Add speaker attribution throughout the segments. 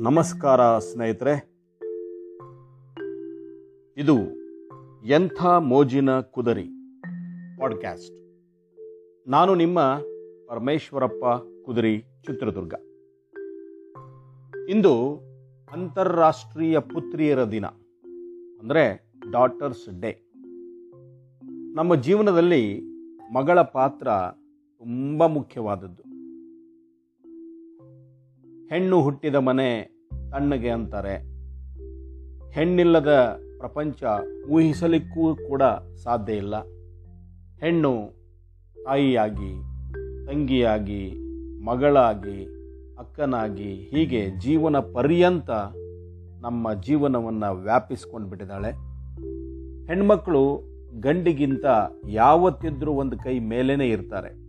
Speaker 1: ನಮಸ್ಕಾರ ಸ್ನೇಹಿತರೆ. ಇದು ಎಂಥ ಮೋಜಿನ ಕುದರಿ ಪಾಡ್ಕ್ಯಾಸ್ಟ್. ನಾನು ನಿಮ್ಮ ಪರಮೇಶ್ವರಪ್ಪ ಕುದರಿ ಚಿತ್ರದುರ್ಗ. ಇಂದು ಅಂತಾರಾಷ್ಟ್ರೀಯ ಪುತ್ರಿಯರ ದಿನ, ಅಂದರೆ ಡಾಟರ್ಸ್ ಡೇ ನಮ್ಮ ಜೀವನದಲ್ಲಿ ಮಗಳ ಪಾತ್ರ ತುಂಬ ಮುಖ್ಯವಾದದ್ದು. ಹೆಣ್ಣು ಹುಟ್ಟಿದ ಮನೆ ತಣ್ಣಗೆ ಅಂತಾರೆ. ಹೆಣ್ಣಿಲ್ಲದ ಪ್ರಪಂಚ ಊಹಿಸಲಿಕ್ಕೂ ಕೂಡ ಸಾಧ್ಯ ಇಲ್ಲ. ಹೆಣ್ಣು ತಾಯಿಯಾಗಿ, ತಂಗಿಯಾಗಿ, ಮಗಳಾಗಿ, ಅಕ್ಕನಾಗಿ ಹೀಗೆ ಜೀವನ ಪರ್ಯಂತ ನಮ್ಮ ಜೀವನವನ್ನು ವ್ಯಾಪಿಸ್ಕೊಂಡು ಬಿಟ್ಟಿದ್ದಾಳೆ. ಹೆಣ್ಮಕ್ಕಳು ಗಂಡಿಗಿಂತ ಯಾವತ್ತಿದ್ರೂ ಒಂದು ಕೈ ಮೇಲೇ ಇರ್ತಾರೆ.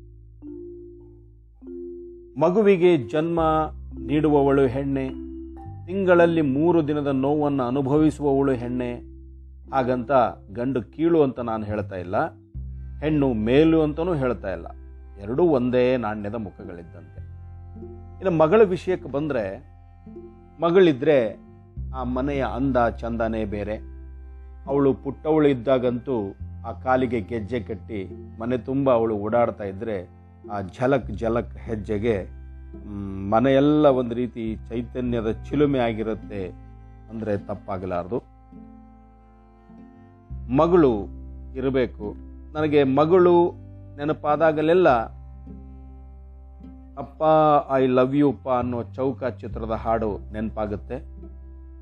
Speaker 1: ಮಗುವಿಗೆ ಜನ್ಮ ನೀಡುವವಳು ಹೆಣ್ಣೆ ತಿಂಗಳಲ್ಲಿ ಮೂರು ದಿನದ ನೋವನ್ನು ಅನುಭವಿಸುವವಳು ಹೆಣ್ಣೆ. ಹಾಗಂತ ಗಂಡು ಕೀಳು ಅಂತ ನಾನು ಹೇಳ್ತಾ ಇಲ್ಲ. ಹೆಣ್ಣು ಮೇಲು ಅಂತಲೂ ಹೇಳ್ತಾ ಇಲ್ಲ. ಎರಡೂ ಒಂದೇ ನಾಣ್ಯದ ಮುಖಗಳಿದ್ದಂತೆ. ಇನ್ನು ಮಗಳ ವಿಷಯಕ್ಕೆ ಬಂದರೆ, ಮಗಳಿದ್ರೆ ಆ ಮನೆಯ ಅಂದ ಚಂದನೇ ಬೇರೆ. ಅವಳು ಪುಟ್ಟವಳು ಇದ್ದಾಗಂತೂ ಆ ಕಾಲಿಗೆ ಗೆಜ್ಜೆ ಕಟ್ಟಿ ಮನೆ ತುಂಬ ಅವಳು ಓಡಾಡ್ತಾ ಇದ್ದರೆ ಆ ಝಲಕ್ ಝಲಕ್ ಹೆಜ್ಜೆಗೆ ಮನೆಯೆಲ್ಲ ಒಂದು ರೀತಿ ಚೈತನ್ಯದ ಚಿಲುಮೆ ಆಗಿರುತ್ತೆ ಅಂದರೆ ತಪ್ಪಾಗಲಾರದು. ಮಗಳು ಇರಬೇಕು. ನನಗೆ ಮಗಳು ನೆನಪಾದಾಗಲೆಲ್ಲ ಅಪ್ಪ, ಐ ಲವ್ ಯು ಅಪ್ಪ ಅನ್ನೋ ಚೌಕ ಚಿತ್ರದ ಹಾಡು ನೆನಪಾಗುತ್ತೆ.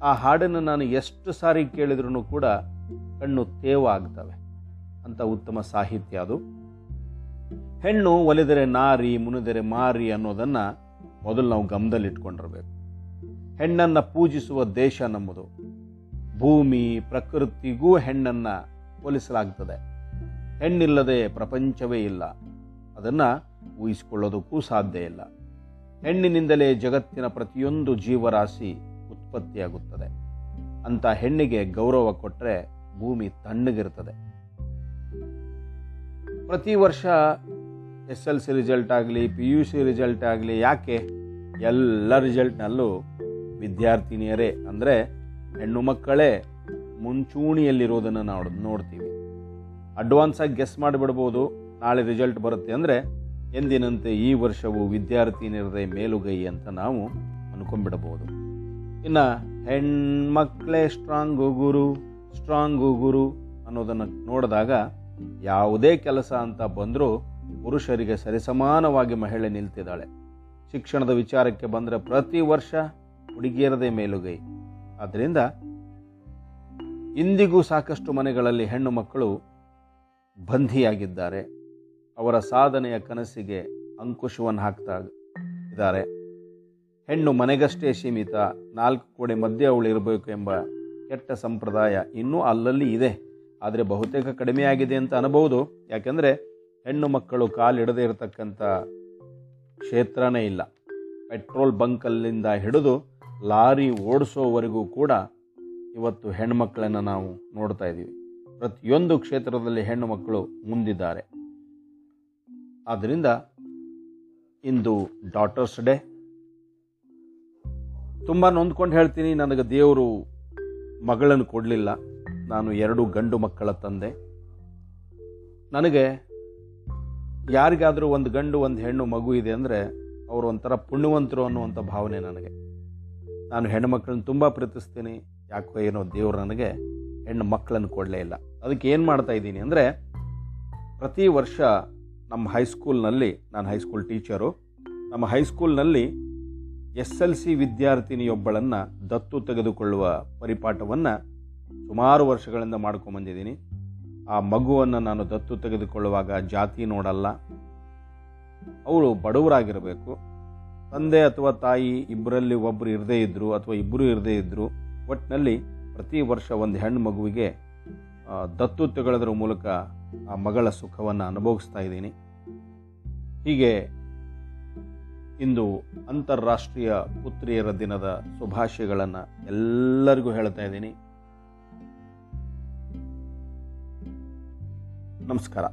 Speaker 1: ಆ ಹಾಡನ್ನು ನಾನು ಎಷ್ಟು ಸಾರಿ ಕೇಳಿದ್ರೂ ಕೂಡ ಕಣ್ಣು ತೇವ ಆಗ್ತವೆ ಅಂತ ಉತ್ತಮ ಸಾಹಿತ್ಯ ಅದು. ಹೆಣ್ಣು ಒಲಿದರೆ ನಾರಿ, ಮುನಿದರೆ ಮಾರಿ ಅನ್ನೋದನ್ನು ಮೊದಲು ನಾವು ಗಮನದಲ್ಲಿಟ್ಕೊಂಡಿರಬೇಕು. ಹೆಣ್ಣನ್ನು ಪೂಜಿಸುವ ದೇಶ ನಮ್ಮದು. ಭೂಮಿ, ಪ್ರಕೃತಿಗೂ ಹೆಣ್ಣನ್ನು ಹೋಲಿಸಲಾಗ್ತದೆ ಹೆಣ್ಣಿಲ್ಲದೆ ಪ್ರಪಂಚವೇ ಇಲ್ಲ. ಅದನ್ನು ಊಹಿಸಿಕೊಳ್ಳೋದಕ್ಕೂ ಸಾಧ್ಯ ಇಲ್ಲ. ಹೆಣ್ಣಿನಿಂದಲೇ ಜಗತ್ತಿನ ಪ್ರತಿಯೊಂದು ಜೀವರಾಶಿ ಉತ್ಪತ್ತಿಯಾಗುತ್ತದೆ. ಅಂತ ಹೆಣ್ಣಿಗೆ ಗೌರವ ಕೊಟ್ಟರೆ ಭೂಮಿ ತಣ್ಣಗಿರ್ತದೆ ಪ್ರತಿ ವರ್ಷ ಎಸ್ ಎಲ್ ಸಿ ರಿಸಲ್ಟ್ ಆಗಲಿ ಪಿ ಯು ಸಿ ರಿಸಲ್ಟ್ ಆಗಲಿ, ಯಾಕೆ ಎಲ್ಲ ರಿಸಲ್ಟ್ನಲ್ಲೂ ವಿದ್ಯಾರ್ಥಿನಿಯರೇ, ಅಂದರೆ ಹೆಣ್ಣು ಮಕ್ಕಳೇ ಮುಂಚೂಣಿಯಲ್ಲಿರೋದನ್ನು ನಾವು ನೋಡ್ತೀವಿ. ಅಡ್ವಾನ್ಸಾಗಿ ಗೆಸ್ ಮಾಡಿಬಿಡ್ಬೋದು, ನಾಳೆ ರಿಸಲ್ಟ್ ಬರುತ್ತೆ ಅಂದರೆ ಎಂದಿನಂತೆ ಈ ವರ್ಷವು ವಿದ್ಯಾರ್ಥಿನಿಯರದೇ ಮೇಲುಗೈ ಅಂತ ನಾವು ಅನ್ಕೊಂಡ್ಬಿಡಬಹುದು ಇನ್ನು ಹೆಣ್ಮಕ್ಳೇ ಸ್ಟ್ರಾಂಗು ಗುರು ಸ್ಟ್ರಾಂಗು ಗುರು ಅನ್ನೋದನ್ನು ನೋಡಿದಾಗ ಯಾವುದೇ ಕೆಲಸ ಅಂತ ಬಂದರೂ ಪುರುಷರಿಗೆ ಸರಿಸಮಾನವಾಗಿ ಮಹಿಳೆ ನಿಲ್ತಿದ್ದಾಳೆ. ಶಿಕ್ಷಣದ ವಿಚಾರಕ್ಕೆ ಬಂದರೆ ಪ್ರತಿ ವರ್ಷ ಹುಡುಗಿಯರದೇ ಮೇಲುಗೈ. ಆದ್ದರಿಂದ ಇಂದಿಗೂ ಸಾಕಷ್ಟು ಮನೆಗಳಲ್ಲಿ ಹೆಣ್ಣು ಮಕ್ಕಳು ಬಂಧಿಯಾಗಿದ್ದಾರೆ. ಅವರ ಸಾಧನೆಯ ಕನಸಿಗೆ ಅಂಕುಶವನ್ನು ಹಾಕ್ತಾ ಇದ್ದಾರೆ. ಹೆಣ್ಣು ಮನೆಗಷ್ಟೇ ಸೀಮಿತ. ನಾಲ್ಕು ಕೋಡೆ ಮಧ್ಯೆ ಅವಳು ಇರಬೇಕು ಎಂಬ ಕೆಟ್ಟ ಸಂಪ್ರದಾಯ ಇನ್ನೂ ಅಲ್ಲಲ್ಲಿ ಇದೆ. ಆದರೆ ಬಹುತೇಕ ಕಡಿಮೆಯಾಗಿದೆ ಅಂತ ಅನ್ಬೋದು. ಯಾಕೆಂದರೆ ಹೆಣ್ಣು ಮಕ್ಕಳು ಕಾಲಿಡದೇ ಇರತಕ್ಕಂಥ ಕ್ಷೇತ್ರನೇ ಇಲ್ಲ. ಪೆಟ್ರೋಲ್ ಬಂಕಲ್ಲಿಂದ ಹಿಡಿದು ಲಾರಿ ಓಡಿಸೋವರೆಗೂ ಕೂಡ ಇವತ್ತು ಹೆಣ್ಮಕ್ಕಳನ್ನು ನಾವು ನೋಡ್ತಾ ಇದ್ದೀವಿ. ಪ್ರತಿಯೊಂದು ಕ್ಷೇತ್ರದಲ್ಲಿ ಹೆಣ್ಣು ಮಕ್ಕಳು ಮುಂದಿದ್ದಾರೆ. ಆದ್ದರಿಂದ ಇಂದು ಡಾಟರ್ಸ್ ಡೇ ತುಂಬ ನೊಂದ್ಕೊಂಡು ಹೇಳ್ತೀನಿ, ನನಗೆ ದೇವರು ಮಗಳನ್ನು ಕೊಡಲಿಲ್ಲ. ನಾನು ಎರಡು ಗಂಡು ಮಕ್ಕಳ ತಂದೆ. ನನಗೆ ಯಾರಿಗಾದರೂ ಒಂದು ಗಂಡು, ಒಂದು ಹೆಣ್ಣು, ಮಗು ಇದೆ ಅಂದರೆ ಅವರು ಒಂಥರ ಪುಣ್ಯವಂತರು ಅನ್ನುವಂಥ ಭಾವನೆ ನನಗೆ. ನಾನು ಹೆಣ್ಣು ಮಕ್ಕಳನ್ನ ತುಂಬ ಪ್ರೀತಿಸ್ತೀನಿ. ಯಾಕೋ ಏನೋ ದೇವರು ನನಗೆ ಹೆಣ್ಣು ಮಕ್ಕಳನ್ನು ಕೊಡಲೇ ಇಲ್ಲ. ಅದಕ್ಕೆ ಏನು ಮಾಡ್ತಾ ಇದ್ದೀನಿ ಅಂದರೆ, ಪ್ರತಿ ವರ್ಷ ನಮ್ಮ ಹೈಸ್ಕೂಲ್ನಲ್ಲಿ ನಾನು ಹೈಸ್ಕೂಲ್ ಟೀಚರು ನಮ್ಮ ಹೈಸ್ಕೂಲ್ನಲ್ಲಿ ಎಸ್ ಎಲ್ ಸಿ ವಿದ್ಯಾರ್ಥಿನಿಯೊಬ್ಬಳನ್ನು ದತ್ತು ತೆಗೆದುಕೊಳ್ಳುವ ಪರಿಪಾಠವನ್ನು ಸುಮಾರು ವರ್ಷಗಳಿಂದ ಮಾಡ್ಕೊಂಬಂದಿದ್ದೀನಿ ಆ ಮಗುವನ್ನು ನಾನು ದತ್ತು ತೆಗೆದುಕೊಳ್ಳುವಾಗ ಜಾತಿ ನೋಡಲ್ಲ. ಅವಳು ಬಡವರಾಗಿರಬೇಕು. ತಂದೆ ಅಥವಾ ತಾಯಿ ಇಬ್ಬರಲ್ಲಿ ಒಬ್ಬರು ಇರದೇ ಇದ್ದರು ಅಥವಾ ಇಬ್ಬರು ಇರದೇ ಇದ್ದರು ಒಟ್ಟಿನಲ್ಲಿ ಪ್ರತಿ ವರ್ಷ ಒಂದು ಹೆಣ್ಣು ಮಗುವಿಗೆ ದತ್ತು ತೆಗೊಳ್ಳೋದ್ರ ಮೂಲಕ ಆ ಮಗಳ ಸುಖವನ್ನು ಅನುಭವಿಸ್ತಾ ಇದ್ದೀನಿ. ಹೀಗೆ ಇಂದು ಅಂತಾರಾಷ್ಟ್ರೀಯ ಪುತ್ರಿಯರ ದಿನದ ಶುಭಾಶಯಗಳನ್ನು ಎಲ್ಲರಿಗೂ ಹೇಳ್ತಾ ಇದ್ದೀನಿ. ನಮಸ್ಕಾರ.